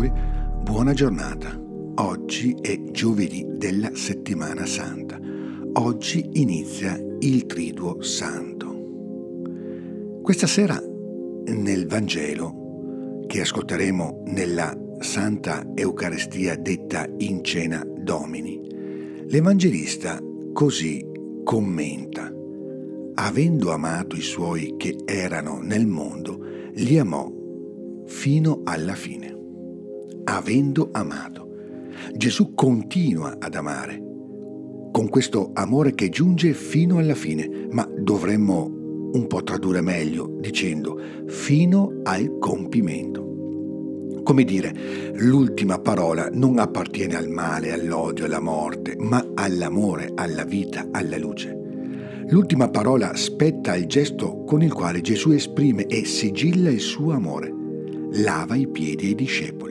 ascoltatori, buona giornata. Oggi è giovedì della settimana santa. Oggi inizia il Triduo Santo. Questa sera nel Vangelo che ascolteremo nella Santa Eucaristia detta in cena Domini, l'Evangelista così commenta. Avendo amato i suoi che erano nel mondo, li amò fino alla fine. Avendo amato. Gesù continua ad amare, con questo amore che giunge fino alla fine, ma dovremmo un po' tradurre meglio dicendo fino al compimento. Come dire, l'ultima parola non appartiene al male, all'odio, alla morte, ma all'amore, alla vita, alla luce. L'ultima parola spetta al gesto con il quale Gesù esprime e sigilla il suo amore lava i piedi ai discepoli,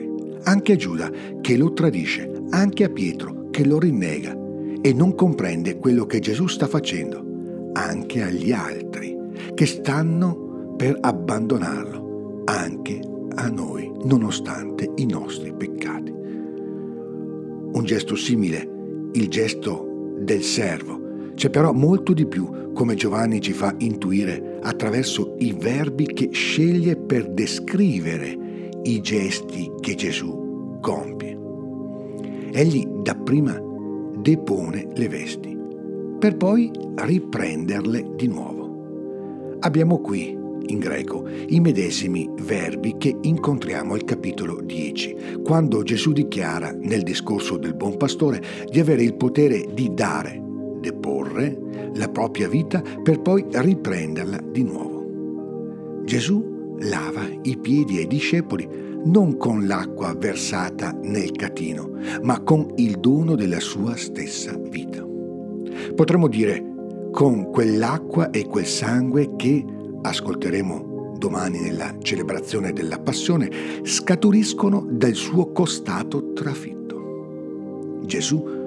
anche a Giuda che lo tradisce, anche a Pietro che lo rinnega e non comprende quello che Gesù sta facendo, anche agli altri che stanno per abbandonarlo, anche a noi, nonostante i nostri peccati. Un gesto simile, il gesto del servo, c'è però molto di più, come Giovanni ci fa intuire attraverso i verbi che sceglie per descrivere i gesti che Gesù compie. Egli dapprima depone le vesti, per poi riprenderle di nuovo. Abbiamo qui in greco i medesimi verbi che incontriamo al capitolo 10, quando Gesù dichiara nel discorso del buon pastore di avere il potere di dare deporre la propria vita per poi riprenderla di nuovo. Gesù lava i piedi ai discepoli non con l'acqua versata nel catino, ma con il dono della sua stessa vita. Potremmo dire con quell'acqua e quel sangue che, ascolteremo domani nella celebrazione della passione, scaturiscono dal suo costato trafitto. Gesù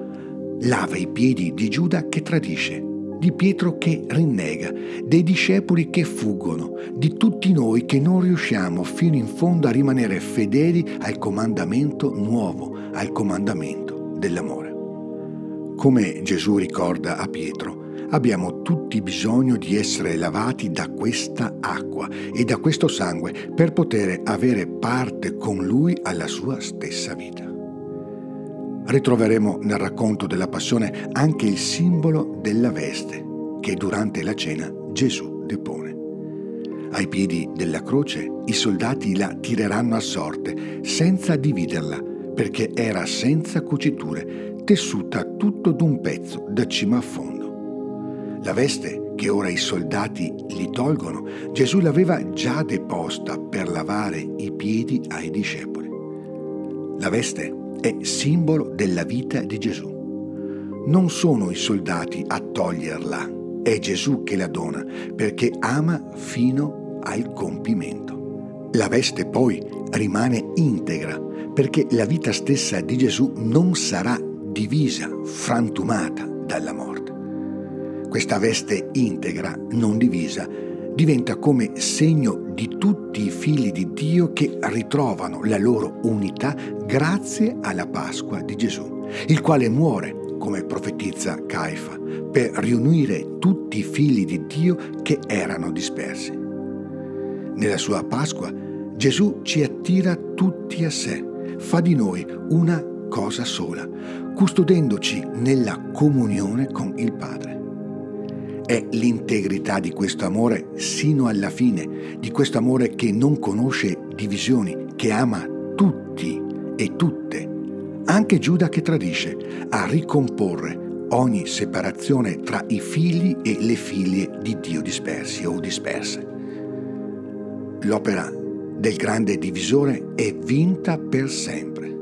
lava i piedi di Giuda che tradisce, di Pietro che rinnega, dei discepoli che fuggono, di tutti noi che non riusciamo fino in fondo a rimanere fedeli al comandamento nuovo, al comandamento dell'amore. Come Gesù ricorda a Pietro, abbiamo tutti bisogno di essere lavati da questa acqua e da questo sangue per poter avere parte con Lui alla sua stessa vita. Ritroveremo nel racconto della passione anche il simbolo della veste che durante la cena Gesù depone. Ai piedi della croce i soldati la tireranno a sorte senza dividerla perché era senza cuciture, tessuta tutto d'un pezzo da cima a fondo. La veste che ora i soldati gli tolgono, Gesù l'aveva già deposta per lavare i piedi ai discepoli. La veste è simbolo della vita di Gesù. Non sono i soldati a toglierla, è Gesù che la dona perché ama fino al compimento. La veste poi rimane integra perché la vita stessa di Gesù non sarà divisa, frantumata dalla morte. Questa veste integra, non divisa, diventa come segno di tutti i figli di Dio che ritrovano la loro unità grazie alla Pasqua di Gesù, il quale muore, come profetizza Caifa, per riunire tutti i figli di Dio che erano dispersi. Nella sua Pasqua Gesù ci attira tutti a sé, fa di noi una cosa sola, custodendoci nella comunione con il Padre. È l'integrità di questo amore sino alla fine, di questo amore che non conosce divisioni, che ama tutti e tutte, anche Giuda che tradisce, a ricomporre ogni separazione tra i figli e le figlie di Dio dispersi o disperse. L'opera del grande divisore è vinta per sempre.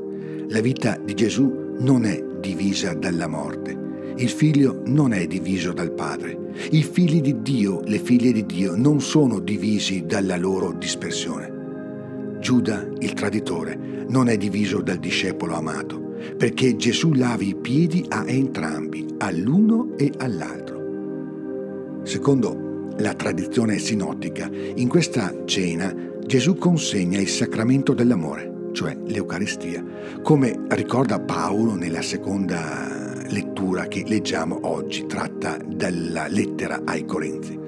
La vita di Gesù non è divisa dalla morte. Il figlio non è diviso dal padre. I figli di Dio, le figlie di Dio, non sono divisi dalla loro dispersione. Giuda, il traditore, non è diviso dal discepolo amato, perché Gesù lava i piedi a entrambi, all'uno e all'altro. Secondo la tradizione sinottica, in questa cena Gesù consegna il sacramento dell'amore, cioè l'Eucaristia, come ricorda Paolo nella seconda lettura che leggiamo oggi, tratta dalla lettera ai Corinzi.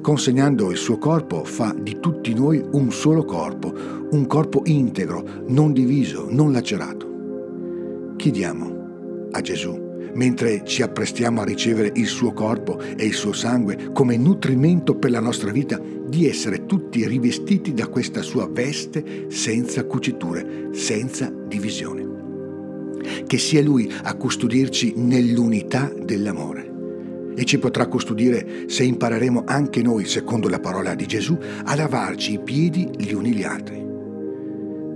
Consegnando il suo corpo fa di tutti noi un solo corpo, un corpo integro, non diviso, non lacerato. Chiediamo a Gesù mentre ci apprestiamo a ricevere il suo corpo e il suo sangue come nutrimento per la nostra vita, di essere tutti rivestiti da questa sua veste senza cuciture, senza divisione. Che sia Lui a custodirci nell'unità dell'amore. E ci potrà custodire se impareremo anche noi, secondo la parola di Gesù, a lavarci i piedi gli uni gli altri.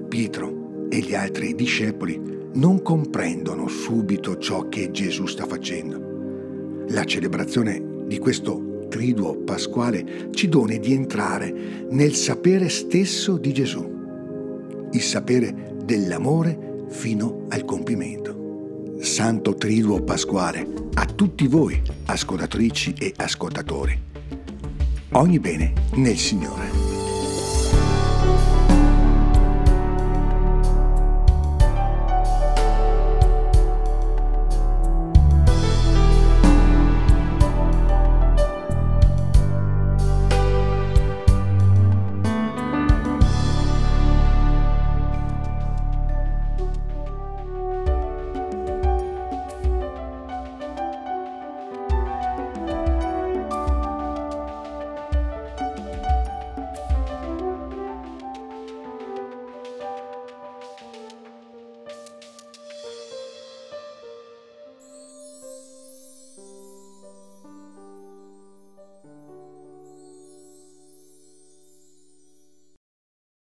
Pietro e gli altri discepoli non comprendono subito ciò che Gesù sta facendo. La celebrazione di questo triduo pasquale ci dona di entrare nel sapere stesso di Gesù, il sapere dell'amore fino al compimento. Santo Triduo Pasquale a tutti voi, ascoltatrici e ascoltatori. Ogni bene nel Signore.